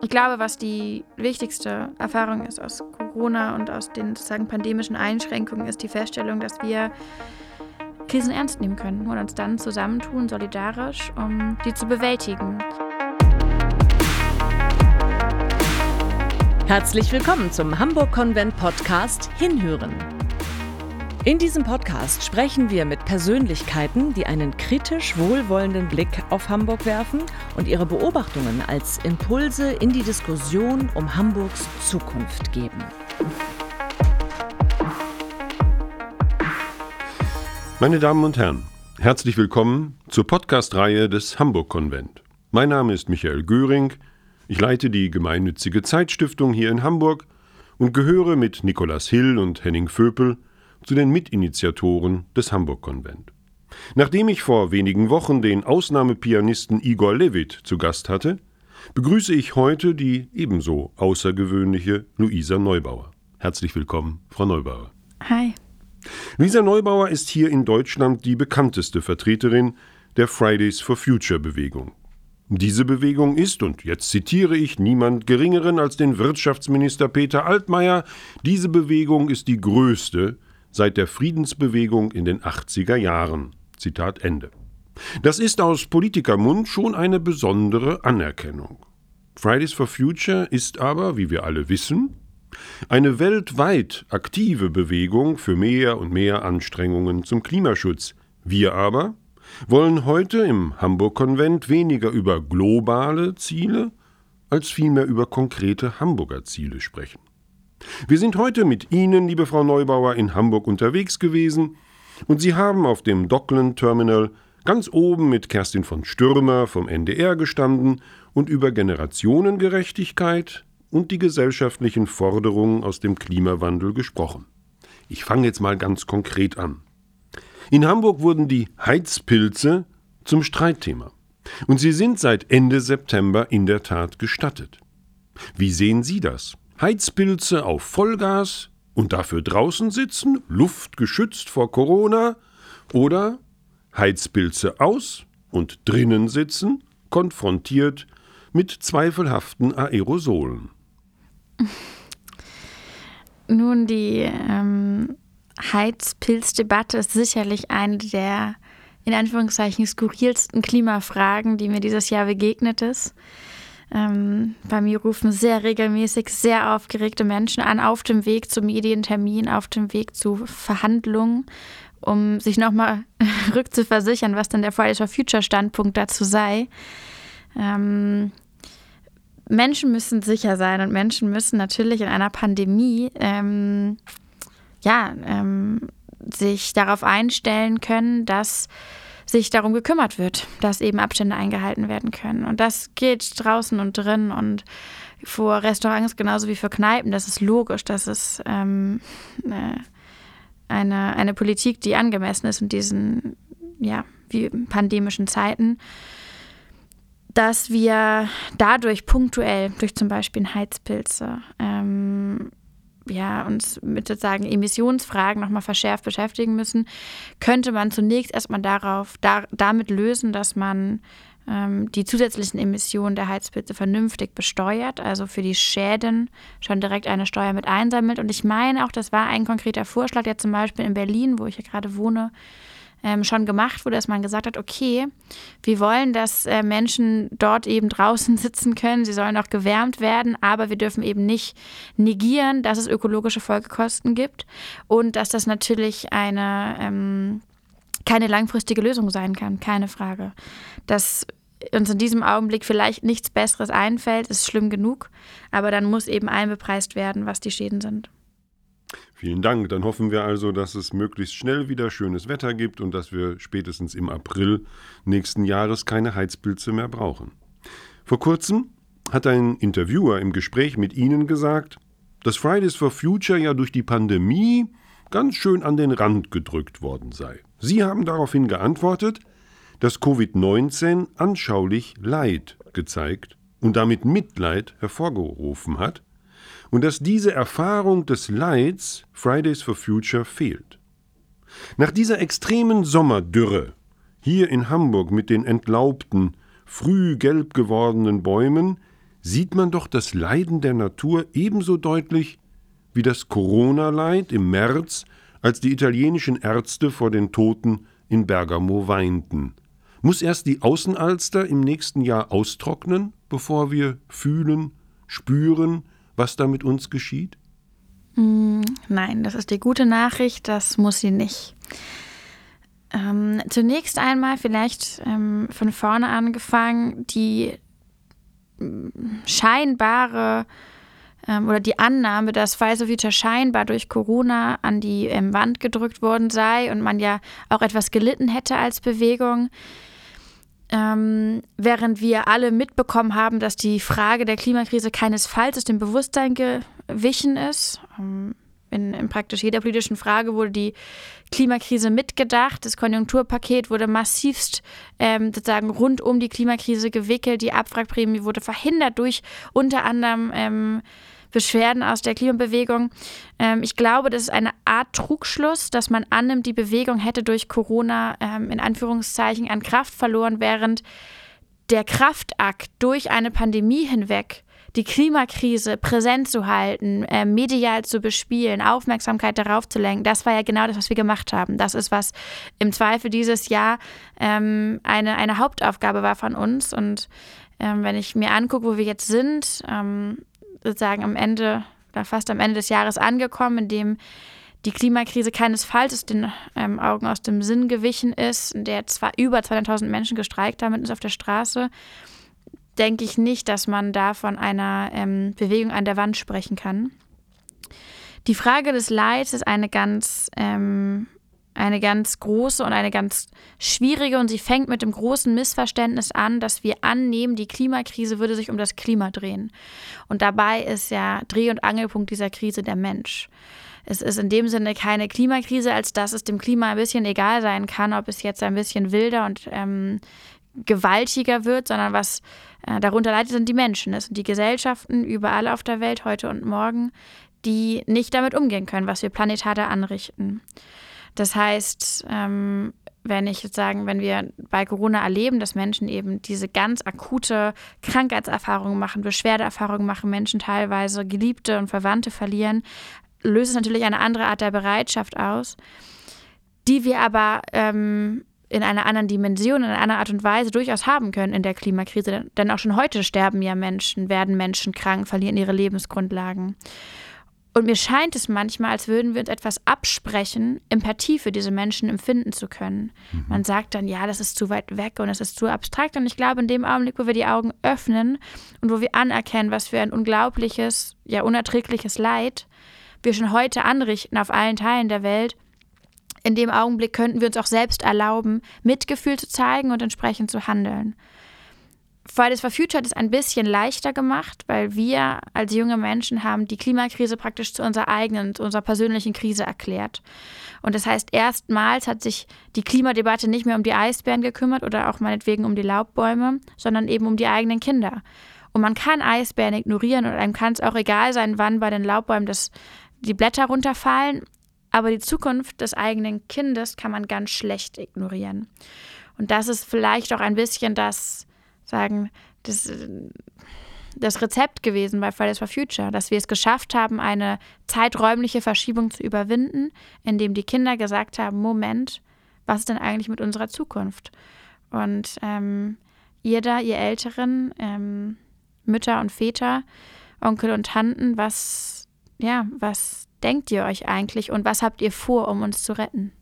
Ich glaube, was die wichtigste Erfahrung ist aus Corona und aus den sozusagen pandemischen Einschränkungen, ist die Feststellung, dass wir Krisen ernst nehmen können und uns dann zusammentun, solidarisch, um die zu bewältigen. Herzlich willkommen zum Hamburg Konvent Podcast Hinhören. In diesem Podcast sprechen wir mit Persönlichkeiten, die einen kritisch wohlwollenden Blick auf Hamburg werfen und ihre Beobachtungen als Impulse in die Diskussion um Hamburgs Zukunft geben. Meine Damen und Herren, herzlich willkommen zur Podcast-Reihe des Hamburg Konvent. Mein Name ist Michael Göring. Ich leite die gemeinnützige Zeitstiftung hier in Hamburg und gehöre mit Nikolaus Hill und Henning Vöpel zu den Mitinitiatoren des Hamburg-Konvent. Nachdem ich vor wenigen Wochen den Ausnahmepianisten Igor Levit zu Gast hatte, begrüße ich heute die ebenso außergewöhnliche Luisa Neubauer. Herzlich willkommen, Frau Neubauer. Hi. Luisa Neubauer ist hier in Deutschland die bekannteste Vertreterin der Fridays for Future Bewegung. Diese Bewegung ist, und jetzt zitiere ich niemand Geringeren als den Wirtschaftsminister Peter Altmaier, diese Bewegung ist die größte, seit der Friedensbewegung in den 80er Jahren. Zitat Ende. Das ist aus Politikermund schon eine besondere Anerkennung. Fridays for Future ist aber, wie wir alle wissen, eine weltweit aktive Bewegung für mehr und mehr Anstrengungen zum Klimaschutz. Wir aber wollen heute im Hamburg-Konvent weniger über globale Ziele als vielmehr über konkrete Hamburger Ziele sprechen. Wir sind heute mit Ihnen, liebe Frau Neubauer, in Hamburg unterwegs gewesen und Sie haben auf dem Dockland Terminal ganz oben mit Kerstin von Stürmer vom NDR gestanden und über Generationengerechtigkeit und die gesellschaftlichen Forderungen aus dem Klimawandel gesprochen. Ich fange jetzt mal ganz konkret an. In Hamburg wurden die Heizpilze zum Streitthema. Und sie sind seit Ende September in der Tat gestattet. Wie sehen Sie das? Heizpilze auf Vollgas und dafür draußen sitzen, luftgeschützt vor Corona, oder Heizpilze aus und drinnen sitzen, konfrontiert mit zweifelhaften Aerosolen. Nun, die ähm, Heizpilzdebatte ist sicherlich eine der in Anführungszeichen skurrilsten Klimafragen, die mir dieses Jahr begegnet ist. Ähm, bei mir rufen sehr regelmäßig sehr aufgeregte Menschen an, auf dem Weg zum Medientermin, auf dem Weg zu Verhandlungen, um sich nochmal rückzuversichern, was denn der Fridays for Future Standpunkt dazu sei. Ähm, Menschen müssen sicher sein und Menschen müssen natürlich in einer Pandemie ähm, ja, ähm, sich darauf einstellen können, dass sich darum gekümmert wird, dass eben Abstände eingehalten werden können. Und das geht draußen und drin und vor Restaurants genauso wie für Kneipen. Das ist logisch, das ist ähm, äh, eine, eine Politik, die angemessen ist in diesen ja, wie pandemischen Zeiten dass wir dadurch punktuell, durch zum Beispiel Heizpilze, ähm, ja, uns mit sozusagen Emissionsfragen nochmal verschärft beschäftigen müssen, könnte man zunächst erstmal darauf, da, damit lösen, dass man ähm, die zusätzlichen Emissionen der Heizpilze vernünftig besteuert, also für die Schäden schon direkt eine Steuer mit einsammelt. Und ich meine auch, das war ein konkreter Vorschlag, der zum Beispiel in Berlin, wo ich ja gerade wohne, ähm, schon gemacht wurde, dass man gesagt hat, okay, wir wollen, dass äh, Menschen dort eben draußen sitzen können, sie sollen auch gewärmt werden, aber wir dürfen eben nicht negieren, dass es ökologische Folgekosten gibt und dass das natürlich eine ähm, keine langfristige Lösung sein kann, keine Frage. Dass uns in diesem Augenblick vielleicht nichts Besseres einfällt, ist schlimm genug, aber dann muss eben einbepreist werden, was die Schäden sind. Vielen Dank. Dann hoffen wir also, dass es möglichst schnell wieder schönes Wetter gibt und dass wir spätestens im April nächsten Jahres keine Heizpilze mehr brauchen. Vor kurzem hat ein Interviewer im Gespräch mit Ihnen gesagt, dass Fridays for Future ja durch die Pandemie ganz schön an den Rand gedrückt worden sei. Sie haben daraufhin geantwortet, dass Covid-19 anschaulich Leid gezeigt und damit Mitleid hervorgerufen hat und dass diese Erfahrung des Leids Fridays for Future fehlt. Nach dieser extremen Sommerdürre hier in Hamburg mit den entlaubten, früh gelb gewordenen Bäumen sieht man doch das Leiden der Natur ebenso deutlich wie das Corona-Leid im März, als die italienischen Ärzte vor den Toten in Bergamo weinten. Muss erst die Außenalster im nächsten Jahr austrocknen, bevor wir fühlen, spüren, was da mit uns geschieht? Mm, nein, das ist die gute Nachricht, das muss sie nicht. Ähm, zunächst einmal vielleicht ähm, von vorne angefangen, die mm, scheinbare ähm, oder die Annahme, dass Pfizer scheinbar durch Corona an die ähm, Wand gedrückt worden sei und man ja auch etwas gelitten hätte als Bewegung. Ähm, während wir alle mitbekommen haben, dass die Frage der Klimakrise keinesfalls aus dem Bewusstsein gewichen ist. Ähm, in, in, praktisch jeder politischen Frage wurde die Klimakrise mitgedacht. Das Konjunkturpaket wurde massivst ähm, sozusagen rund um die Klimakrise gewickelt. Die Abwrackprämie wurde verhindert durch unter anderem ähm, Beschwerden aus der Klimabewegung. Ähm, ich glaube, das ist eine Art Trugschluss, dass man annimmt, die Bewegung hätte durch Corona ähm, in Anführungszeichen an Kraft verloren, während der Kraftakt durch eine Pandemie hinweg die Klimakrise präsent zu halten, äh, medial zu bespielen, Aufmerksamkeit darauf zu lenken, das war ja genau das, was wir gemacht haben. Das ist, was im Zweifel dieses Jahr ähm, eine, eine Hauptaufgabe war von uns. Und ähm, wenn ich mir angucke, wo wir jetzt sind, ähm, sozusagen am Ende oder fast am Ende des Jahres angekommen, in dem die Klimakrise keinesfalls aus den ähm, Augen aus dem Sinn gewichen ist, in der zwar über 200.000 Menschen gestreikt haben uns auf der Straße, denke ich nicht, dass man da von einer ähm, Bewegung an der Wand sprechen kann. Die Frage des Leids ist eine ganz ähm, eine ganz große und eine ganz schwierige und sie fängt mit dem großen Missverständnis an, dass wir annehmen, die Klimakrise würde sich um das Klima drehen. Und dabei ist ja Dreh- und Angelpunkt dieser Krise der Mensch. Es ist in dem Sinne keine Klimakrise, als dass es dem Klima ein bisschen egal sein kann, ob es jetzt ein bisschen wilder und ähm, gewaltiger wird, sondern was äh, darunter leidet, sind die Menschen. Es sind die Gesellschaften überall auf der Welt, heute und morgen, die nicht damit umgehen können, was wir planetar da anrichten. Das heißt, ähm, wenn ich jetzt sagen, wenn wir bei Corona erleben, dass Menschen eben diese ganz akute Krankheitserfahrungen machen, Beschwerdeerfahrungen machen, Menschen teilweise Geliebte und Verwandte verlieren, löst es natürlich eine andere Art der Bereitschaft aus, die wir aber ähm, in einer anderen Dimension, in einer Art und Weise durchaus haben können in der Klimakrise. Denn auch schon heute sterben ja Menschen, werden Menschen krank, verlieren ihre Lebensgrundlagen. Und mir scheint es manchmal, als würden wir uns etwas absprechen, Empathie für diese Menschen empfinden zu können. Mhm. Man sagt dann, ja, das ist zu weit weg und es ist zu abstrakt. Und ich glaube, in dem Augenblick, wo wir die Augen öffnen und wo wir anerkennen, was für ein unglaubliches, ja unerträgliches Leid wir schon heute anrichten auf allen Teilen der Welt, in dem Augenblick könnten wir uns auch selbst erlauben, Mitgefühl zu zeigen und entsprechend zu handeln. Fridays for Future hat es ein bisschen leichter gemacht, weil wir als junge Menschen haben die Klimakrise praktisch zu unserer eigenen, zu unserer persönlichen Krise erklärt. Und das heißt, erstmals hat sich die Klimadebatte nicht mehr um die Eisbären gekümmert oder auch meinetwegen um die Laubbäume, sondern eben um die eigenen Kinder. Und man kann Eisbären ignorieren und einem kann es auch egal sein, wann bei den Laubbäumen das, die Blätter runterfallen. Aber die Zukunft des eigenen Kindes kann man ganz schlecht ignorieren. Und das ist vielleicht auch ein bisschen das, sagen, das, das Rezept gewesen bei Fridays for Future, dass wir es geschafft haben, eine zeiträumliche Verschiebung zu überwinden, indem die Kinder gesagt haben, Moment, was ist denn eigentlich mit unserer Zukunft? Und ähm, ihr da, ihr Älteren, ähm, Mütter und Väter, Onkel und Tanten, was, ja, was denkt ihr euch eigentlich und was habt ihr vor, um uns zu retten?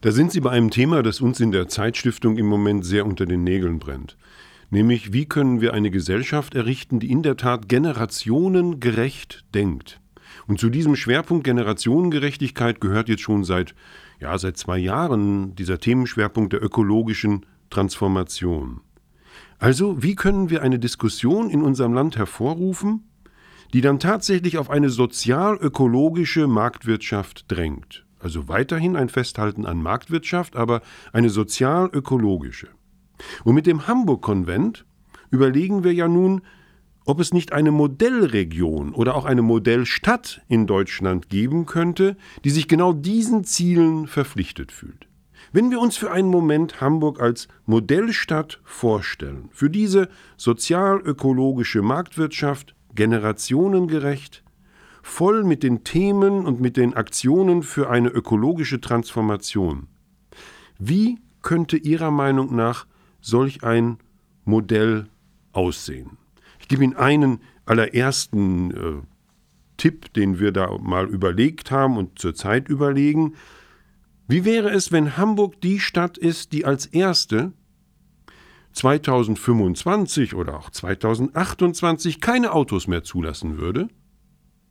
Da sind Sie bei einem Thema, das uns in der Zeitstiftung im Moment sehr unter den Nägeln brennt nämlich wie können wir eine Gesellschaft errichten, die in der Tat generationengerecht denkt. Und zu diesem Schwerpunkt Generationengerechtigkeit gehört jetzt schon seit, ja, seit zwei Jahren dieser Themenschwerpunkt der ökologischen Transformation. Also, wie können wir eine Diskussion in unserem Land hervorrufen, die dann tatsächlich auf eine sozial-ökologische Marktwirtschaft drängt? Also weiterhin ein Festhalten an Marktwirtschaft, aber eine sozial-ökologische. Und mit dem Hamburg-Konvent überlegen wir ja nun, ob es nicht eine Modellregion oder auch eine Modellstadt in Deutschland geben könnte, die sich genau diesen Zielen verpflichtet fühlt. Wenn wir uns für einen Moment Hamburg als Modellstadt vorstellen, für diese sozial-ökologische Marktwirtschaft, generationengerecht, voll mit den Themen und mit den Aktionen für eine ökologische Transformation, wie könnte Ihrer Meinung nach solch ein Modell aussehen? Ich gebe Ihnen einen allerersten äh, Tipp, den wir da mal überlegt haben und zurzeit überlegen. Wie wäre es, wenn Hamburg die Stadt ist, die als erste 2025 oder auch 2028 keine Autos mehr zulassen würde?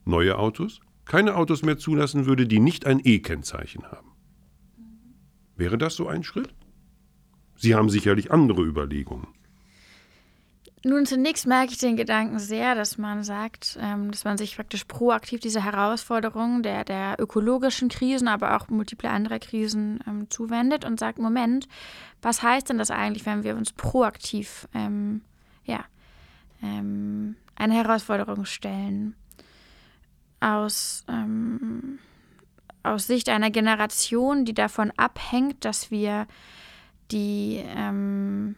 Neue Autos? Keine Autos mehr zulassen würde, die nicht ein E-Kennzeichen haben. Wäre das so ein Schritt? Sie haben sicherlich andere Überlegungen. Nun, zunächst merke ich den Gedanken sehr, dass man sagt, ähm, dass man sich praktisch proaktiv dieser Herausforderung der, der ökologischen Krisen, aber auch multiple andere Krisen ähm, zuwendet und sagt, Moment, was heißt denn das eigentlich, wenn wir uns proaktiv ähm, ja, ähm, eine Herausforderung stellen? Aus, ähm, aus Sicht einer Generation, die davon abhängt, dass wir die ähm,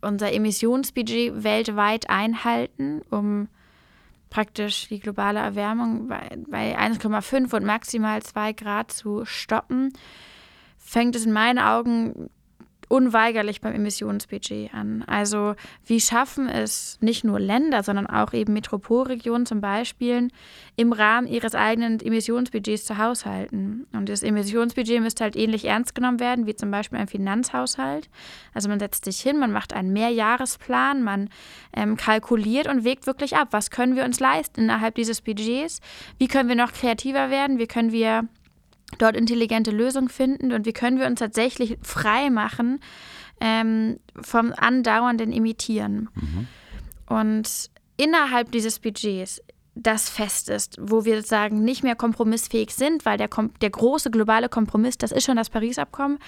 unser Emissionsbudget weltweit einhalten, um praktisch die globale Erwärmung bei, 1,5 und maximal 2 Grad zu stoppen, fängt es in meinen Augen unweigerlich beim Emissionsbudget an. Also wie schaffen es nicht nur Länder, sondern auch eben Metropolregionen zum Beispiel im Rahmen ihres eigenen Emissionsbudgets zu haushalten. Und das Emissionsbudget müsste halt ähnlich ernst genommen werden wie zum Beispiel ein Finanzhaushalt. Also man setzt sich hin, man macht einen Mehrjahresplan, man ähm, kalkuliert und wägt wirklich ab, was können wir uns leisten innerhalb dieses Budgets, wie können wir noch kreativer werden, wie können wir dort intelligente Lösungen finden und wie können wir uns tatsächlich frei machen ähm, vom andauernden Imitieren. Mhm. Und innerhalb dieses Budgets, das fest ist, wo wir sozusagen nicht mehr kompromissfähig sind, weil der, der große globale Kompromiss, das ist schon das Paris-Abkommen,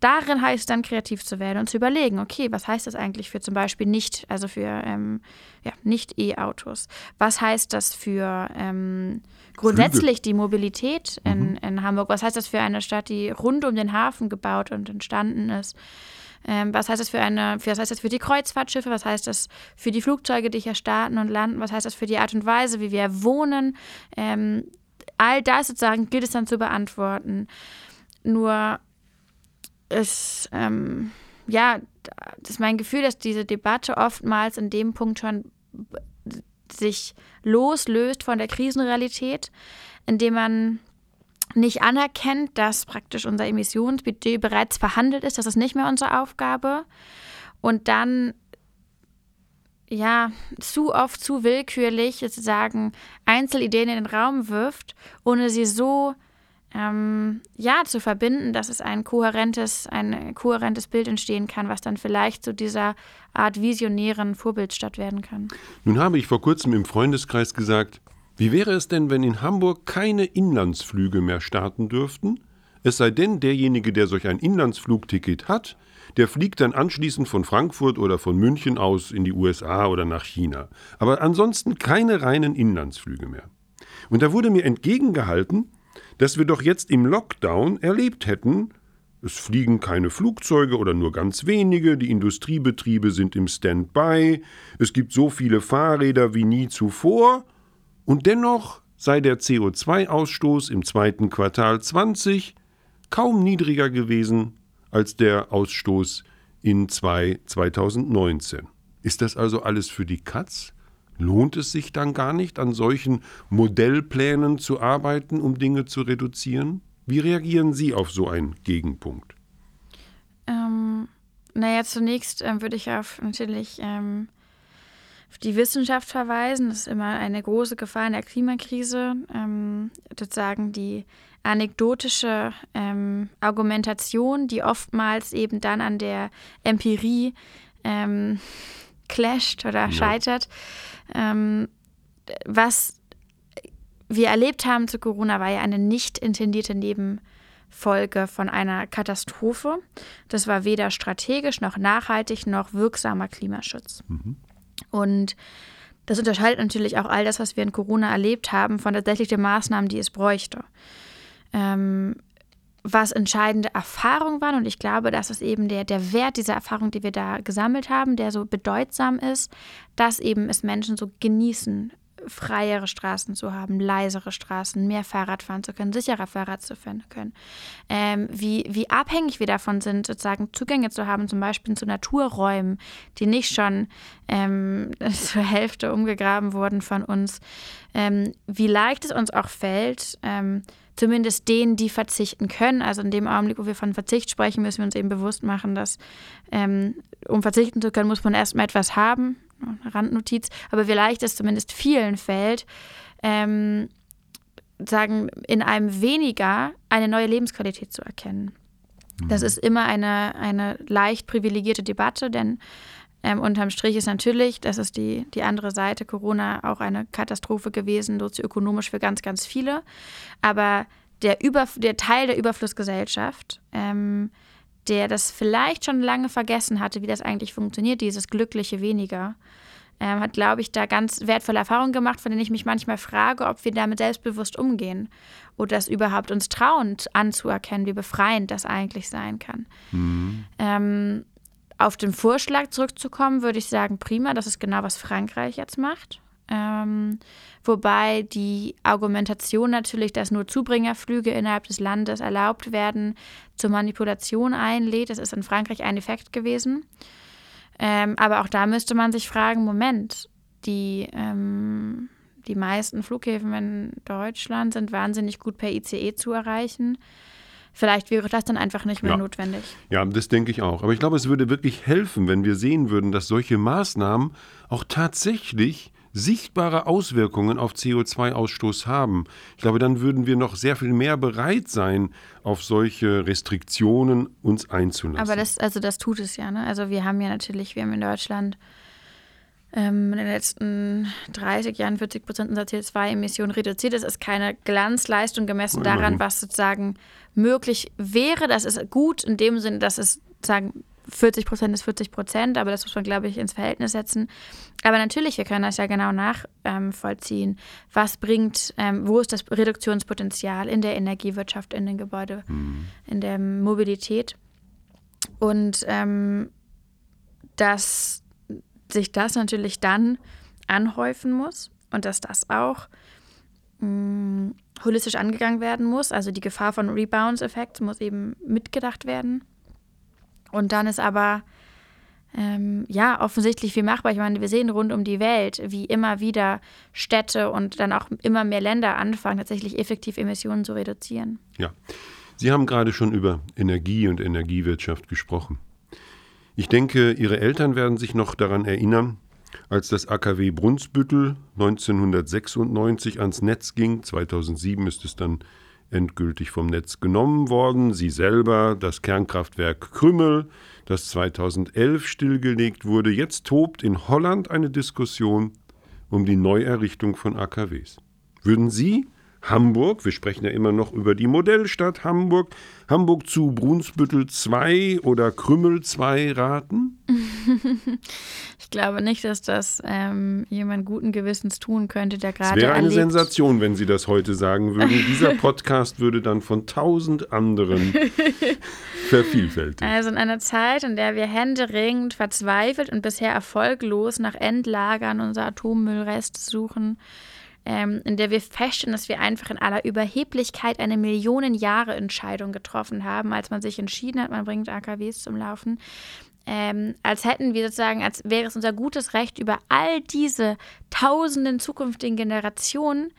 darin heißt es dann kreativ zu werden und zu überlegen, okay, was heißt das eigentlich für zum Beispiel nicht, also für ähm, ja, nicht E-Autos? Was heißt das für ähm, grundsätzlich die Mobilität in, mhm. in Hamburg? Was heißt das für eine Stadt, die rund um den Hafen gebaut und entstanden ist? Ähm, was heißt das für eine, was heißt das für die Kreuzfahrtschiffe? Was heißt das für die Flugzeuge, die hier starten und landen? Was heißt das für die Art und Weise, wie wir wohnen? Ähm, all das sozusagen gilt es dann zu beantworten. Nur ist, ähm, ja, das ist mein Gefühl, dass diese Debatte oftmals in dem Punkt schon sich loslöst von der Krisenrealität, indem man nicht anerkennt, dass praktisch unser Emissionsbudget bereits verhandelt ist, das ist nicht mehr unsere Aufgabe und dann ja zu oft zu willkürlich sozusagen Einzelideen in den Raum wirft, ohne sie so ähm, ja, zu verbinden, dass es ein kohärentes, ein kohärentes Bild entstehen kann, was dann vielleicht zu dieser Art visionären Vorbildstadt werden kann. Nun habe ich vor kurzem im Freundeskreis gesagt, wie wäre es denn, wenn in Hamburg keine Inlandsflüge mehr starten dürften? Es sei denn, derjenige, der solch ein Inlandsflugticket hat, der fliegt dann anschließend von Frankfurt oder von München aus in die USA oder nach China. Aber ansonsten keine reinen Inlandsflüge mehr. Und da wurde mir entgegengehalten, dass wir doch jetzt im Lockdown erlebt hätten, es fliegen keine Flugzeuge oder nur ganz wenige, die Industriebetriebe sind im Standby, es gibt so viele Fahrräder wie nie zuvor, und dennoch sei der CO2-Ausstoß im zweiten Quartal 20 kaum niedriger gewesen als der Ausstoß in 2019. Ist das also alles für die Katz? Lohnt es sich dann gar nicht, an solchen Modellplänen zu arbeiten, um Dinge zu reduzieren? Wie reagieren Sie auf so einen Gegenpunkt? Ähm, naja, zunächst ähm, würde ich auf natürlich ähm, auf die Wissenschaft verweisen. Das ist immer eine große Gefahr in der Klimakrise. Ähm, sozusagen die anekdotische ähm, Argumentation, die oftmals eben dann an der Empirie ähm, clasht oder ja. scheitert. Ähm, was wir erlebt haben zu Corona war ja eine nicht intendierte Nebenfolge von einer Katastrophe. Das war weder strategisch noch nachhaltig noch wirksamer Klimaschutz. Mhm. Und das unterscheidet natürlich auch all das, was wir in Corona erlebt haben, von tatsächlich den Maßnahmen, die es bräuchte. Ähm, was entscheidende Erfahrungen waren. Und ich glaube, dass es eben der, der Wert dieser Erfahrung, die wir da gesammelt haben, der so bedeutsam ist, dass eben es Menschen so genießen, freiere Straßen zu haben, leisere Straßen, mehr Fahrrad fahren zu können, sicherer Fahrrad zu fahren können. Ähm, wie, wie abhängig wir davon sind, sozusagen Zugänge zu haben, zum Beispiel zu Naturräumen, die nicht schon ähm, zur Hälfte umgegraben wurden von uns. Ähm, wie leicht es uns auch fällt, ähm, zumindest denen, die verzichten können. Also in dem Augenblick, wo wir von Verzicht sprechen, müssen wir uns eben bewusst machen, dass ähm, um verzichten zu können, muss man erstmal etwas haben. Eine Randnotiz, aber vielleicht es zumindest vielen fällt, ähm, sagen, in einem weniger eine neue Lebensqualität zu erkennen. Das mhm. ist immer eine, eine leicht privilegierte Debatte, denn ähm, unterm Strich ist natürlich, das ist die, die andere Seite, Corona auch eine Katastrophe gewesen, sozioökonomisch für ganz, ganz viele. Aber der, Über, der Teil der Überflussgesellschaft, ähm, der das vielleicht schon lange vergessen hatte, wie das eigentlich funktioniert, dieses glückliche Weniger, ähm, hat, glaube ich, da ganz wertvolle Erfahrungen gemacht, von denen ich mich manchmal frage, ob wir damit selbstbewusst umgehen oder das überhaupt uns trauen anzuerkennen, wie befreiend das eigentlich sein kann. Mhm. Ähm, auf den Vorschlag zurückzukommen, würde ich sagen, prima, das ist genau, was Frankreich jetzt macht. Ähm, wobei die Argumentation natürlich, dass nur Zubringerflüge innerhalb des Landes erlaubt werden, zur Manipulation einlädt. Das ist in Frankreich ein Effekt gewesen. Ähm, aber auch da müsste man sich fragen, Moment, die, ähm, die meisten Flughäfen in Deutschland sind wahnsinnig gut per ICE zu erreichen. Vielleicht wäre das dann einfach nicht mehr ja. notwendig. Ja, das denke ich auch. Aber ich glaube, es würde wirklich helfen, wenn wir sehen würden, dass solche Maßnahmen auch tatsächlich sichtbare Auswirkungen auf CO2-Ausstoß haben. Ich glaube, dann würden wir noch sehr viel mehr bereit sein, auf solche Restriktionen uns einzulassen. Aber das, also das tut es ja. Ne? Also wir haben ja natürlich, wir haben in Deutschland ähm, in den letzten 30 Jahren 40 Prozent unserer CO2-Emissionen reduziert. Das ist keine Glanzleistung gemessen daran, was sozusagen möglich wäre. Das ist gut in dem Sinne, dass es sozusagen 40 Prozent ist 40 Prozent, aber das muss man, glaube ich, ins Verhältnis setzen. Aber natürlich, wir können das ja genau nachvollziehen. Ähm, was bringt, ähm, wo ist das Reduktionspotenzial in der Energiewirtschaft, in den Gebäuden, mhm. in der Mobilität? Und ähm, dass sich das natürlich dann anhäufen muss und dass das auch mh, mm, holistisch angegangen werden muss. Also die Gefahr von Rebounds-Effekt muss eben mitgedacht werden. Und dann ist aber ähm, ja offensichtlich viel machbar. Ich meine, wir sehen rund um die Welt, wie immer wieder Städte und dann auch immer mehr Länder anfangen, tatsächlich effektiv Emissionen zu reduzieren. Ja, Sie haben gerade schon über Energie und Energiewirtschaft gesprochen. Ich denke, Ihre Eltern werden sich noch daran erinnern, als das AKW Brunsbüttel 1996 ans Netz ging. 2007 ist es dann endgültig vom Netz genommen worden. Sie selber, das Kernkraftwerk Krümmel, das 2011 stillgelegt wurde. Jetzt tobt in Holland eine Diskussion um die Neuerrichtung von AKWs. Würden Sie Hamburg, wir sprechen ja immer noch über die Modellstadt Hamburg, Hamburg zu Brunsbüttel 2 oder Krümmel 2 raten? ich glaube nicht, dass das ähm, jemand guten Gewissens tun könnte, der gerade. Es wäre eine erlebt. Sensation, wenn Sie das heute sagen würden. Dieser Podcast würde dann von tausend anderen vervielfältigt. Also in einer Zeit, in der wir händeringend, verzweifelt und bisher erfolglos nach Endlagern unserer Atommüllreste suchen, ähm, in der wir feststellen, dass wir einfach in aller Überheblichkeit eine Millionen Jahre Entscheidung getroffen haben, als man sich entschieden hat, man bringt AKWs zum Laufen. Ähm, als hätten wir sozusagen, als wäre es unser gutes Recht, über all diese tausenden zukünftigen Generationen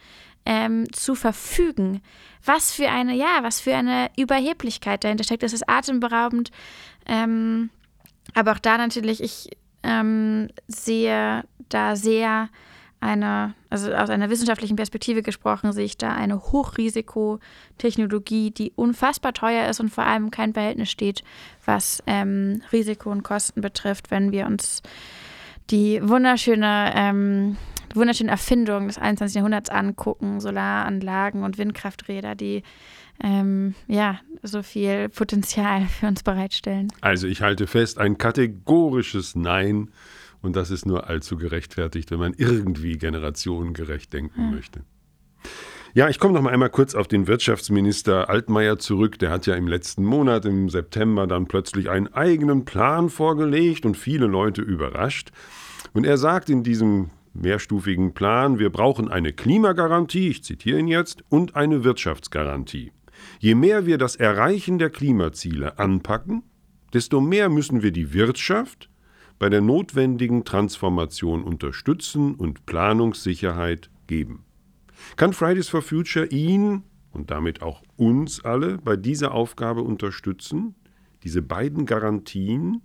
ähm, zu verfügen. Was für eine, ja, was für eine Überheblichkeit dahinter steckt. Das ist atemberaubend. Ähm, aber auch da natürlich, ich ähm, sehe da sehr eine, also aus einer wissenschaftlichen Perspektive gesprochen, sehe ich da eine Hochrisikotechnologie, die unfassbar teuer ist und vor allem kein Verhältnis steht, was ähm, Risiko und Kosten betrifft, wenn wir uns die wunderschöne, ähm, wunderschöne Erfindung des 21. Jahrhunderts angucken, Solaranlagen und Windkrafträder, die ähm, ja, so viel Potenzial für uns bereitstellen. Also ich halte fest, ein kategorisches Nein und das ist nur allzu gerechtfertigt, wenn man irgendwie generationengerecht denken mhm. möchte. Ja, ich komme noch mal einmal kurz auf den Wirtschaftsminister Altmaier zurück. Der hat ja im letzten Monat, im September, dann plötzlich einen eigenen Plan vorgelegt und viele Leute überrascht. Und er sagt in diesem mehrstufigen Plan, wir brauchen eine Klimagarantie, ich zitiere ihn jetzt, und eine Wirtschaftsgarantie. Je mehr wir das Erreichen der Klimaziele anpacken, desto mehr müssen wir die Wirtschaft bei der notwendigen Transformation unterstützen und Planungssicherheit geben. Kann Fridays for Future ihn und damit auch uns alle bei dieser Aufgabe unterstützen, diese beiden Garantien,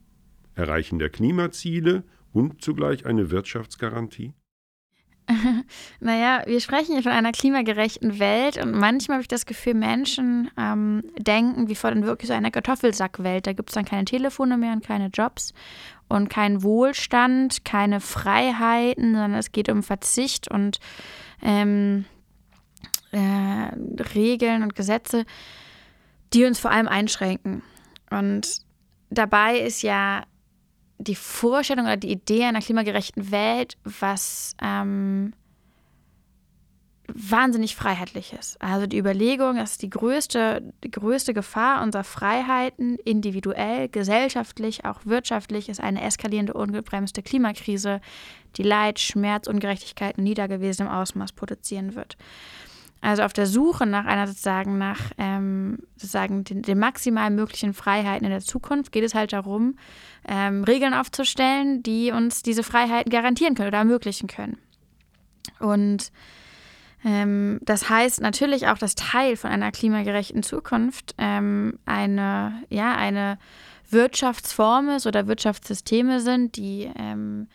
Erreichen der Klimaziele und zugleich eine Wirtschaftsgarantie? naja, wir sprechen hier von einer klimagerechten Welt und manchmal habe ich das Gefühl, Menschen ähm, denken wie vor dann wirklich so einer Kartoffelsackwelt. Da gibt es dann keine Telefone mehr und keine Jobs und keinen Wohlstand, keine Freiheiten, sondern es geht um Verzicht und ähm, äh, Regeln und Gesetze, die uns vor allem einschränken. Und dabei ist ja die Vorstellung oder die Idee einer klimagerechten Welt, was ähm, wahnsinnig freiheitliches. Also die Überlegung, dass die größte, die größte Gefahr unserer Freiheiten, individuell, gesellschaftlich, auch wirtschaftlich, ist eine eskalierende, ungebremste Klimakrise, die Leid, Schmerz, Ungerechtigkeit in niedergewesenem Ausmaß produzieren wird. Also auf der Suche nach einer sozusagen nach ähm, sozusagen den, den, maximal möglichen Freiheiten in der Zukunft geht es halt darum, ähm, Regeln aufzustellen, die uns diese Freiheiten garantieren können oder ermöglichen können. Und das heißt natürlich auch, dass Teil von einer klimagerechten Zukunft ähm, eine, ja, eine Wirtschaftsform ist oder Wirtschaftssysteme sind, die ähm,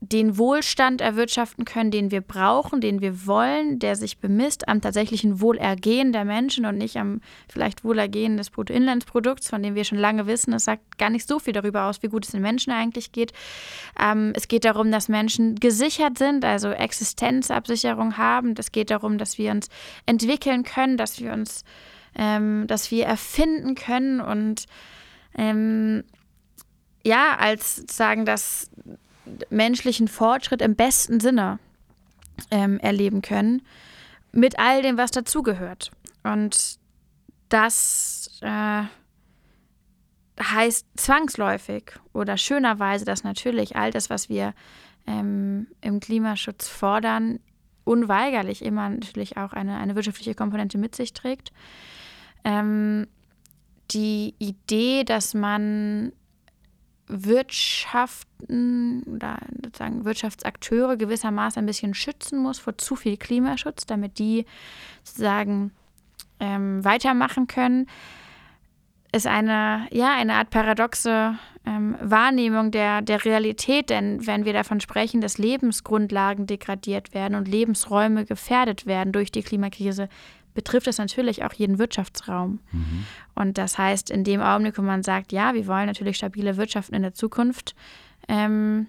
den Wohlstand erwirtschaften können, den wir brauchen, den wir wollen, der sich bemisst am tatsächlichen Wohlergehen der Menschen und nicht am vielleicht Wohlergehen des Bruttoinlandsprodukts, von dem wir schon lange wissen, es sagt gar nicht so viel darüber aus, wie gut es den Menschen eigentlich geht. Ähm, es geht darum, dass Menschen gesichert sind, also Existenzabsicherung haben. Es geht darum, dass wir uns entwickeln können, dass wir uns, ähm, dass wir erfinden können und ähm, ja, als sagen, dass menschlichen Fortschritt im besten Sinne ähm, erleben können, mit all dem, was dazugehört. Und das äh, heißt zwangsläufig oder schönerweise, dass natürlich all das, was wir ähm, im Klimaschutz fordern, unweigerlich immer natürlich auch eine, eine wirtschaftliche Komponente mit sich trägt. Ähm, die Idee, dass man Wirtschaften oder sozusagen Wirtschaftsakteure gewissermaßen ein bisschen schützen muss vor zu viel Klimaschutz, damit die sozusagen ähm, weitermachen können, ist eine, ja, eine Art paradoxe ähm, Wahrnehmung der, der Realität. Denn wenn wir davon sprechen, dass Lebensgrundlagen degradiert werden und Lebensräume gefährdet werden durch die Klimakrise, betrifft das natürlich auch jeden Wirtschaftsraum. Mhm. Und das heißt, in dem Augenblick, wo man sagt, ja, wir wollen natürlich stabile Wirtschaften in der Zukunft, ähm,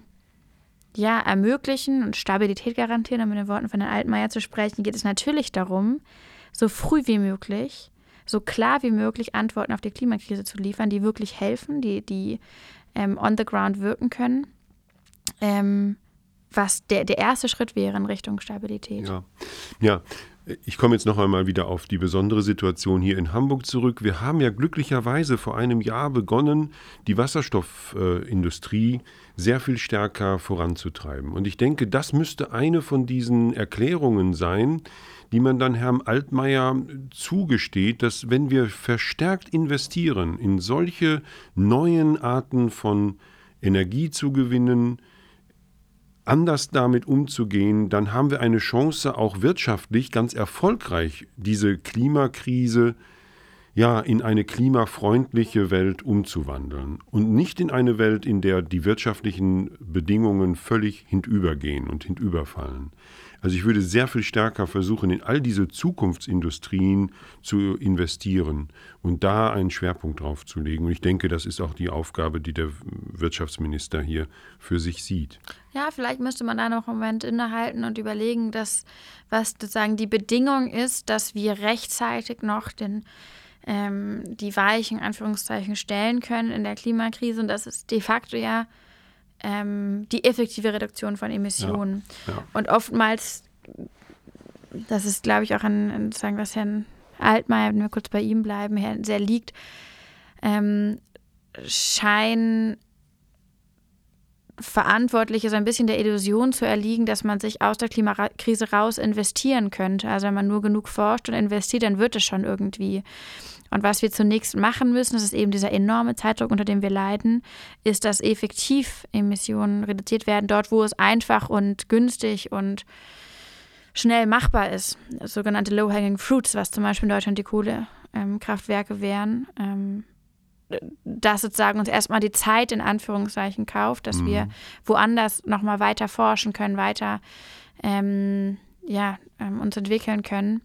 ja, ermöglichen und Stabilität garantieren, um mit den Worten von Herrn Altmaier zu sprechen, geht es natürlich darum, so früh wie möglich, so klar wie möglich Antworten auf die Klimakrise zu liefern, die wirklich helfen, die, die ähm, on the ground wirken können. Ähm, was der, der erste Schritt wäre in Richtung Stabilität. Ja, ja ich komme jetzt noch einmal wieder auf die besondere Situation hier in Hamburg zurück. Wir haben ja glücklicherweise vor einem Jahr begonnen, die Wasserstoffindustrie sehr viel stärker voranzutreiben. Und ich denke, das müsste eine von diesen Erklärungen sein, die man dann Herrn Altmaier zugesteht, dass wenn wir verstärkt investieren in solche neuen Arten von Energie zu gewinnen, anders damit umzugehen, dann haben wir eine Chance, auch wirtschaftlich ganz erfolgreich diese Klimakrise ja in eine klimafreundliche Welt umzuwandeln und nicht in eine Welt, in der die wirtschaftlichen Bedingungen völlig hintübergehen und hintüberfallen. Also ich würde sehr viel stärker versuchen, in all diese Zukunftsindustrien zu investieren und da einen Schwerpunkt drauf zu legen. Und ich denke, das ist auch die Aufgabe, die der Wirtschaftsminister hier für sich sieht. Ja, vielleicht müsste man da noch einen Moment innehalten und überlegen, dass was sozusagen die Bedingung ist, dass wir rechtzeitig noch den ähm, die Weichen Anführungszeichen stellen können in der Klimakrise. Und das ist de facto ja ähm, die effektive Reduktion von Emissionen. Ja, ja. Und oftmals das ist, glaube ich, auch an, sagen, was Herrn Altmaier, wenn wir kurz bei ihm bleiben, sehr liegt, ähm, scheinen Verantwortliche so ein bisschen der Illusion zu erliegen, dass man sich aus der Klimakrise raus investieren könnte. Also wenn man nur genug forscht und investiert, dann wird es schon irgendwie. Und was wir zunächst machen müssen, das ist eben dieser enorme Zeitdruck, unter dem wir leiden, ist, dass effektiv Emissionen reduziert werden, dort, wo es einfach und günstig und schnell machbar ist. Das sogenannte Low-Hanging Fruits, was zum Beispiel in Deutschland die Kohlekraftwerke ähm, wären. Ähm, dass sozusagen uns erstmal die Zeit in Anführungszeichen kauft, dass mhm. wir woanders nochmal weiter forschen können, weiter ähm, ja, ähm, uns entwickeln können.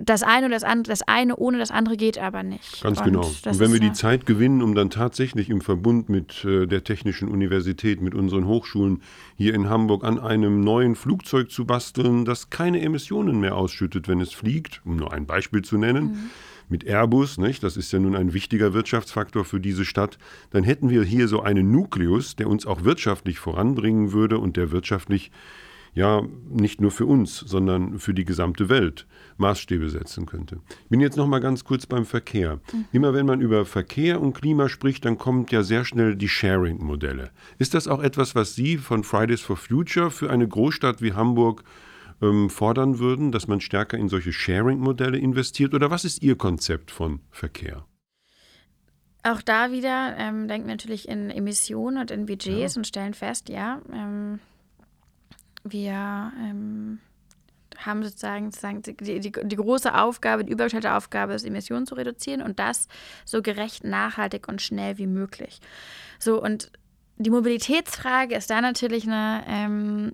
Das eine oder das andere, das eine ohne das andere geht aber nicht. Ganz und genau. Und wenn wir die Zeit gewinnen, um dann tatsächlich im Verbund mit äh, der Technischen Universität, mit unseren Hochschulen hier in Hamburg an einem neuen Flugzeug zu basteln, das keine Emissionen mehr ausschüttet, wenn es fliegt, um nur ein Beispiel zu nennen, mhm mit Airbus, nicht? das ist ja nun ein wichtiger Wirtschaftsfaktor für diese Stadt, dann hätten wir hier so einen Nukleus, der uns auch wirtschaftlich voranbringen würde und der wirtschaftlich ja nicht nur für uns, sondern für die gesamte Welt Maßstäbe setzen könnte. Ich bin jetzt noch mal ganz kurz beim Verkehr. Mhm. Immer wenn man über Verkehr und Klima spricht, dann kommt ja sehr schnell die Sharing-Modelle. Ist das auch etwas, was Sie von Fridays for Future für eine Großstadt wie Hamburg ähm, fordern würden, dass man stärker in solche Sharing-Modelle investiert? Oder was ist Ihr Konzept von Verkehr? Auch da wieder ähm, denken wir natürlich in Emissionen und in Budgets ja. und stellen fest, ja, ähm, wir ähm, haben sozusagen, sozusagen die, die, die, große Aufgabe, die übergestellte Aufgabe ist, Emissionen zu reduzieren und das so gerecht, nachhaltig und schnell wie möglich. So, und die Mobilitätsfrage ist da natürlich eine ähm,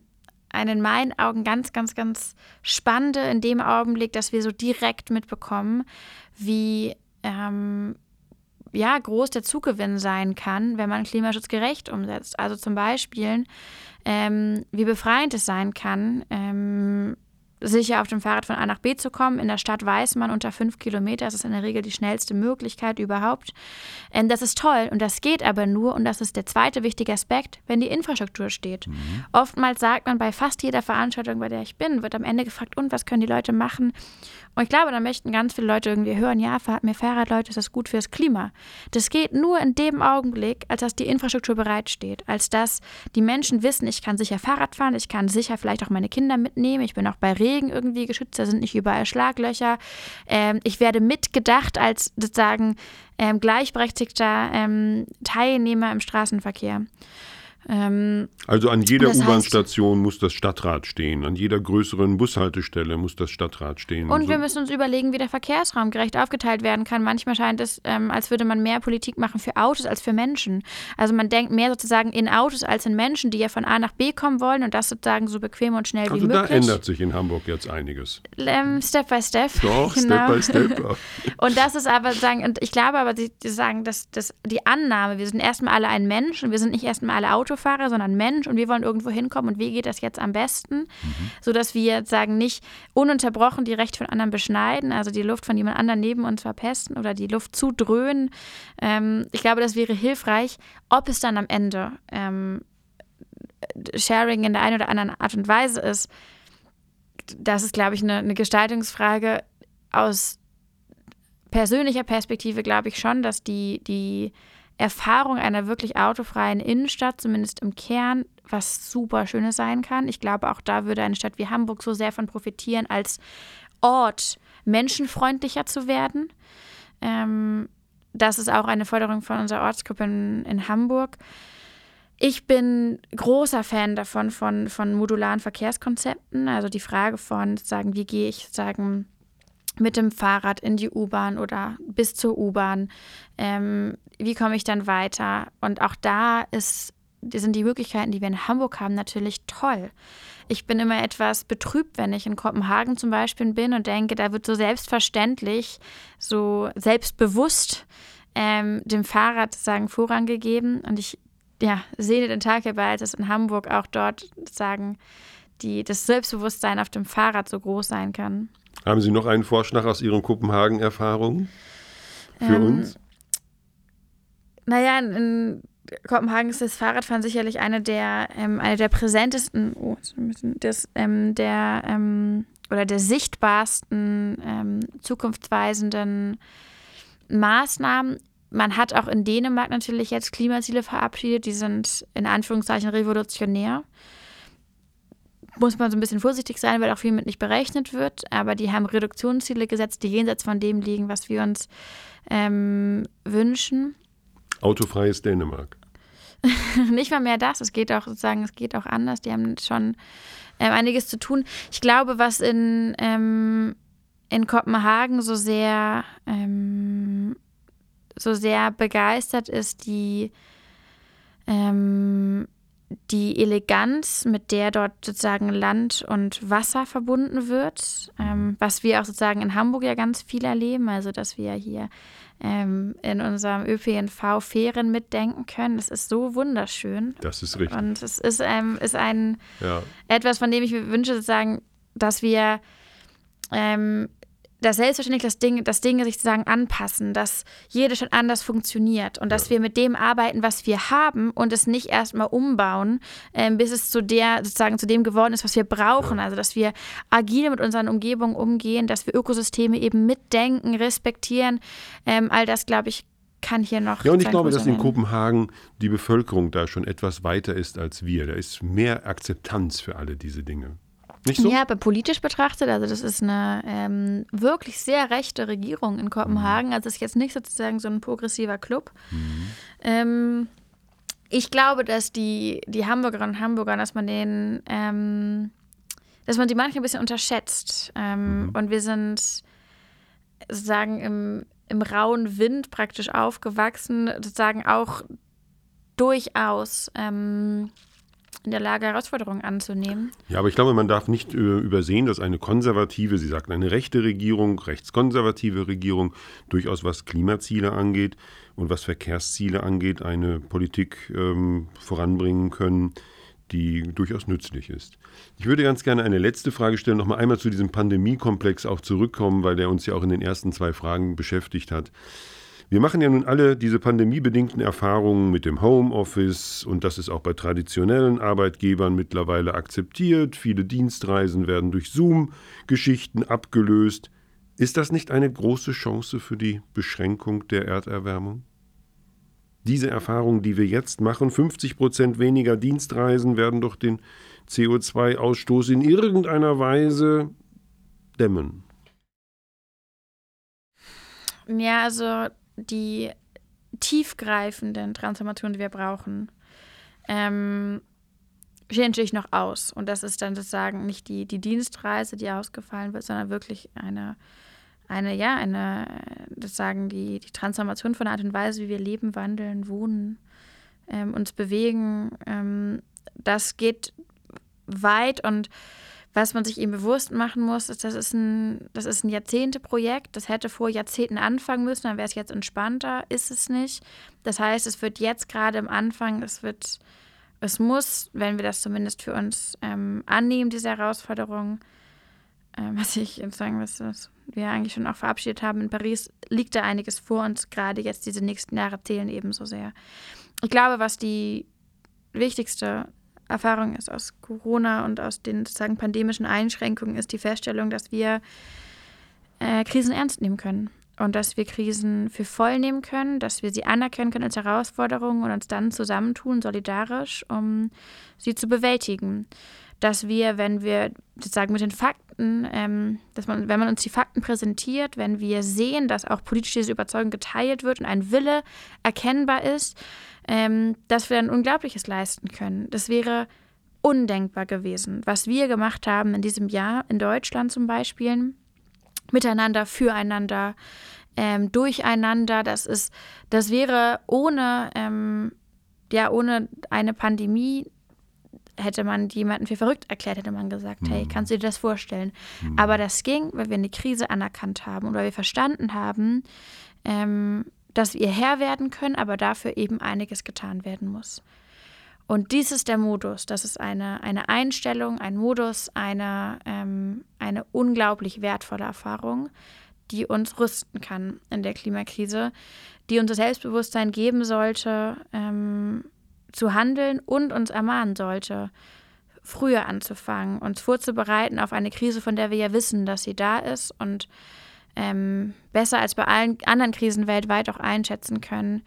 eine in meinen Augen ganz, ganz, ganz spannende in dem Augenblick, dass wir so direkt mitbekommen, wie ähm, ja, groß der Zugewinn sein kann, wenn man Klimaschutz gerecht umsetzt. Also zum Beispiel, ähm, wie befreiend es sein kann, ähm, sicher auf dem Fahrrad von A nach B zu kommen. In der Stadt weiß man, unter fünf Kilometer ist es in der Regel die schnellste Möglichkeit überhaupt. Ähm, das ist toll und das geht aber nur, und das ist der zweite wichtige Aspekt, wenn die Infrastruktur steht. Mhm. Oftmals sagt man bei fast jeder Veranstaltung, bei der ich bin, wird am Ende gefragt, und was können die Leute machen? Und ich glaube, da möchten ganz viele Leute irgendwie hören, ja, mehr Fahrradleute ist das gut fürs Klima. Das geht nur in dem Augenblick, als dass die Infrastruktur bereitsteht, als dass die Menschen wissen, ich kann sicher Fahrrad fahren, ich kann sicher vielleicht auch meine Kinder mitnehmen, ich bin auch bei Regen irgendwie geschützt, da sind nicht überall Schlaglöcher. Ähm, ich werde mitgedacht als sozusagen ähm, gleichberechtigter ähm, Teilnehmer im Straßenverkehr. Ähm, also an jeder U-Bahn-Station muss das Stadtrat stehen, an jeder größeren Bushaltestelle muss das Stadtrat stehen. Und so. wir müssen uns überlegen, wie der Verkehrsraum gerecht aufgeteilt werden kann. Manchmal scheint es, ähm, als würde man mehr Politik machen für Autos als für Menschen. Also man denkt mehr sozusagen in Autos als in Menschen, die ja von A nach B kommen wollen und das sozusagen so bequem und schnell also wie möglich. Also da ändert sich in Hamburg jetzt einiges. Ähm, step by Step. Doch, genau. Step by Step. und das ist aber sagen, und ich glaube aber, sie sagen, dass, dass die Annahme, wir sind erstmal alle ein Mensch und wir sind nicht erstmal alle Autos Autofahrer, sondern Mensch und wir wollen irgendwo hinkommen und wie geht das jetzt am besten, mhm. sodass wir sagen, nicht ununterbrochen die Rechte von anderen beschneiden, also die Luft von jemand anderem neben uns verpesten oder die Luft zudröhnen. Ähm, ich glaube, das wäre hilfreich, ob es dann am Ende ähm, Sharing in der einen oder anderen Art und Weise ist. Das ist, glaube ich, eine, eine Gestaltungsfrage aus persönlicher Perspektive glaube ich schon, dass die, die Erfahrung einer wirklich autofreien Innenstadt, zumindest im Kern, was super Schönes sein kann. Ich glaube, auch da würde eine Stadt wie Hamburg so sehr von profitieren, als Ort menschenfreundlicher zu werden. Ähm, das ist auch eine Forderung von unserer Ortsgruppe in, in Hamburg. Ich bin großer Fan davon, von, von modularen Verkehrskonzepten. Also die Frage von, sagen, wie gehe ich, sagen, mit dem Fahrrad in die U-Bahn oder bis zur U-Bahn. Ähm, wie komme ich dann weiter? Und auch da ist, sind die Möglichkeiten, die wir in Hamburg haben, natürlich toll. Ich bin immer etwas betrübt, wenn ich in Kopenhagen zum Beispiel bin und denke, da wird so selbstverständlich, so selbstbewusst ähm, dem Fahrrad sagen Vorrang gegeben. Und ich ja, sehe den Tag herbei, als es in Hamburg auch dort sagen, die, das Selbstbewusstsein auf dem Fahrrad so groß sein kann. Haben Sie noch einen Vorschlag aus Ihren Kopenhagen-Erfahrungen für ähm, uns? Naja, in, Kopenhagen ist das Fahrradfahren sicherlich eine der, ähm, eine der präsentesten, oh, des, ähm, der, ähm, oder der sichtbarsten, ähm, zukunftsweisenden Maßnahmen. Man hat auch in Dänemark natürlich jetzt Klimaziele verabschiedet, die sind in Anführungszeichen revolutionär. Muss man so ein bisschen vorsichtig sein, weil auch viel mit nicht berechnet wird. Aber die haben Reduktionsziele gesetzt, die jenseits von dem liegen, was wir uns ähm, wünschen. Autofreies Dänemark. nicht mal mehr das, es geht auch sozusagen, es geht auch anders. Die haben schon ähm, einiges zu tun. Ich glaube, was in, ähm, in Kopenhagen so sehr, ähm, so sehr begeistert ist, die, ähm, die Eleganz, mit der dort sozusagen Land und Wasser verbunden wird, ähm, was wir auch sozusagen in Hamburg ja ganz viel erleben, also dass wir hier ähm, in unserem ÖPNV Fähren mitdenken können. Das ist so wunderschön. Das ist richtig. Und es ist, ähm, ist ein ja. etwas, von dem ich mir wünsche, sozusagen, dass wir ähm, dass selbstverständlich das Ding, dass Dinge sich sozusagen anpassen, dass jede schon anders funktioniert und dass wir mit dem arbeiten, was wir haben und es nicht erstmal umbauen, äh, bis es zu der, sozusagen zu dem geworden ist, was wir brauchen. Also dass wir agil mit unseren Umgebungen umgehen, dass wir Ökosysteme eben mitdenken, respektieren. Ähm, all das, glaube ich, kann hier noch. Ja, und ich glaube, dass in Kopenhagen die Bevölkerung da schon etwas weiter ist als wir. Da ist mehr Akzeptanz für alle diese Dinge. Nicht so? Ja, aber politisch betrachtet, also das ist eine ähm, wirklich sehr rechte Regierung in Kopenhagen. Mhm. Also es ist jetzt nicht sozusagen so ein progressiver Club. Mhm. Ähm, ich glaube, dass die, die Hamburgerinnen und Hamburger, dass man den, ähm, dass man die manchmal ein bisschen unterschätzt. Ähm, mhm. Und wir sind sozusagen im, im rauen Wind praktisch aufgewachsen, sozusagen auch durchaus ähm, in der Lage, Herausforderungen anzunehmen. Ja, aber ich glaube, man darf nicht übersehen, dass eine konservative, Sie sagten eine rechte Regierung, rechtskonservative Regierung, durchaus was Klimaziele angeht und was Verkehrsziele angeht, eine Politik ähm, voranbringen können, die durchaus nützlich ist. Ich würde ganz gerne eine letzte Frage stellen, noch mal einmal zu diesem Pandemiekomplex auch zurückkommen, weil der uns ja auch in den ersten zwei Fragen beschäftigt hat. Wir machen ja nun alle diese pandemiebedingten Erfahrungen mit dem Homeoffice und das ist auch bei traditionellen Arbeitgebern mittlerweile akzeptiert. Viele Dienstreisen werden durch Zoom-Geschichten abgelöst. Ist das nicht eine große Chance für die Beschränkung der Erderwärmung? Diese Erfahrungen, die wir jetzt machen, 50 Prozent weniger Dienstreisen werden doch den CO2-Ausstoß in irgendeiner Weise dämmen. Ja, also die tiefgreifenden Transformationen, die wir brauchen, ähm, stehen natürlich noch aus. Und das ist dann sozusagen nicht die, die Dienstreise, die ausgefallen wird, sondern wirklich eine, eine ja, eine, das sagen die, die Transformation von der Art und Weise, wie wir leben, wandeln, wohnen, ähm, uns bewegen. Ähm, das geht weit und was man sich eben bewusst machen muss, ist, das ist ein, das ist ein Jahrzehnteprojekt. Das hätte vor Jahrzehnten anfangen müssen, dann wäre es jetzt entspannter. Ist es nicht. Das heißt, es wird jetzt gerade am Anfang, es wird, es muss, wenn wir das zumindest für uns ähm, annehmen, diese Herausforderung, ähm, was ich jetzt sagen muss, was wir eigentlich schon auch verabschiedet haben in Paris, liegt da einiges vor uns. Gerade jetzt diese nächsten Jahre zählen ebenso sehr. Ich glaube, was die wichtigste Erfahrung ist aus Corona und aus den sozusagen pandemischen Einschränkungen, ist die Feststellung, dass wir äh, Krisen ernst nehmen können und dass wir Krisen für voll nehmen können, dass wir sie anerkennen können als Herausforderungen und uns dann zusammentun, solidarisch, um sie zu bewältigen. Dass wir, wenn wir sozusagen mit den Fakten, ähm, dass man, wenn man uns die Fakten präsentiert, wenn wir sehen, dass auch politisch diese Überzeugung geteilt wird und ein Wille erkennbar ist, ähm, dass wir ein Unglaubliches leisten können. Das wäre undenkbar gewesen, was wir gemacht haben in diesem Jahr in Deutschland zum Beispiel, miteinander, füreinander, ähm, durcheinander. Das ist, das wäre ohne, ähm, ja, ohne eine Pandemie hätte man jemanden für verrückt erklärt, hätte man gesagt, mhm. hey, kannst du dir das vorstellen? Mhm. Aber das ging, weil wir eine Krise anerkannt haben und weil wir verstanden haben, ähm, dass wir Herr werden können, aber dafür eben einiges getan werden muss. Und dies ist der Modus. Das ist eine, eine Einstellung, ein Modus, eine, ähm, eine unglaublich wertvolle Erfahrung, die uns rüsten kann in der Klimakrise, die uns das Selbstbewusstsein geben sollte, ähm, zu handeln und uns ermahnen sollte, früher anzufangen, uns vorzubereiten auf eine Krise, von der wir ja wissen, dass sie da ist und ähm, besser als bei allen anderen Krisen weltweit auch einschätzen können,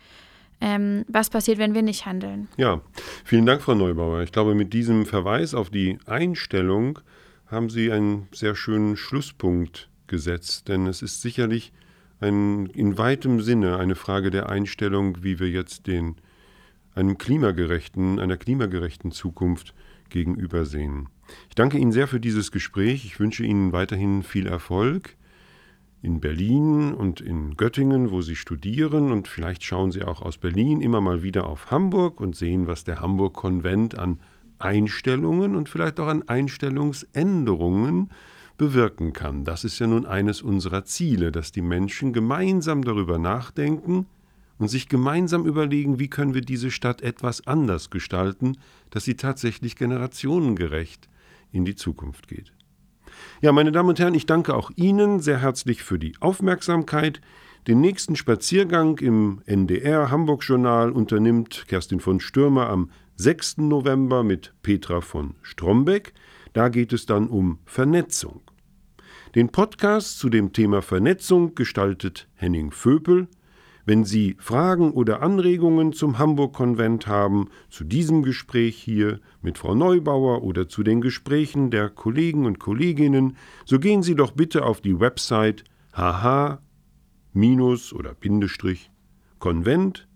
ähm, was passiert, wenn wir nicht handeln. Ja, vielen Dank, Frau Neubauer. Ich glaube, mit diesem Verweis auf die Einstellung haben Sie einen sehr schönen Schlusspunkt gesetzt, denn es ist sicherlich ein, in weitem Sinne eine Frage der Einstellung, wie wir jetzt den, einem klimagerechten, einer klimagerechten Zukunft gegenübersehen. Ich danke Ihnen sehr für dieses Gespräch. Ich wünsche Ihnen weiterhin viel Erfolg in Berlin und in Göttingen, wo Sie studieren. Und vielleicht schauen Sie auch aus Berlin immer mal wieder auf Hamburg und sehen, was der Hamburg-Konvent an Einstellungen und vielleicht auch an Einstellungsänderungen bewirken kann. Das ist ja nun eines unserer Ziele, dass die Menschen gemeinsam darüber nachdenken und sich gemeinsam überlegen, wie können wir diese Stadt etwas anders gestalten, dass sie tatsächlich generationengerecht in die Zukunft geht. Ja, meine Damen und Herren, ich danke auch Ihnen sehr herzlich für die Aufmerksamkeit. Den nächsten Spaziergang im NDR Hamburg Journal unternimmt Kerstin von Stürmer am 6. November mit Petra von Strombeck. Da geht es dann um Vernetzung. Den Podcast zu dem Thema Vernetzung gestaltet Henning Vöpel. Wenn Sie Fragen oder Anregungen zum Hamburg-Konvent haben, zu diesem Gespräch hier mit Frau Neubauer oder zu den Gesprächen der Kollegen und Kolleginnen, so gehen Sie doch bitte auf die Website hh- oder Bindestrich Konvent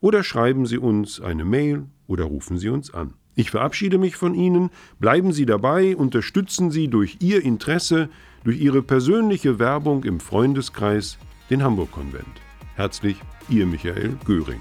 oder schreiben Sie uns eine Mail oder rufen Sie uns an. Ich verabschiede mich von Ihnen, bleiben Sie dabei, unterstützen Sie durch Ihr Interesse, durch Ihre persönliche Werbung im Freundeskreis den Hamburg-Konvent. Herzlich, Ihr Michael Göring.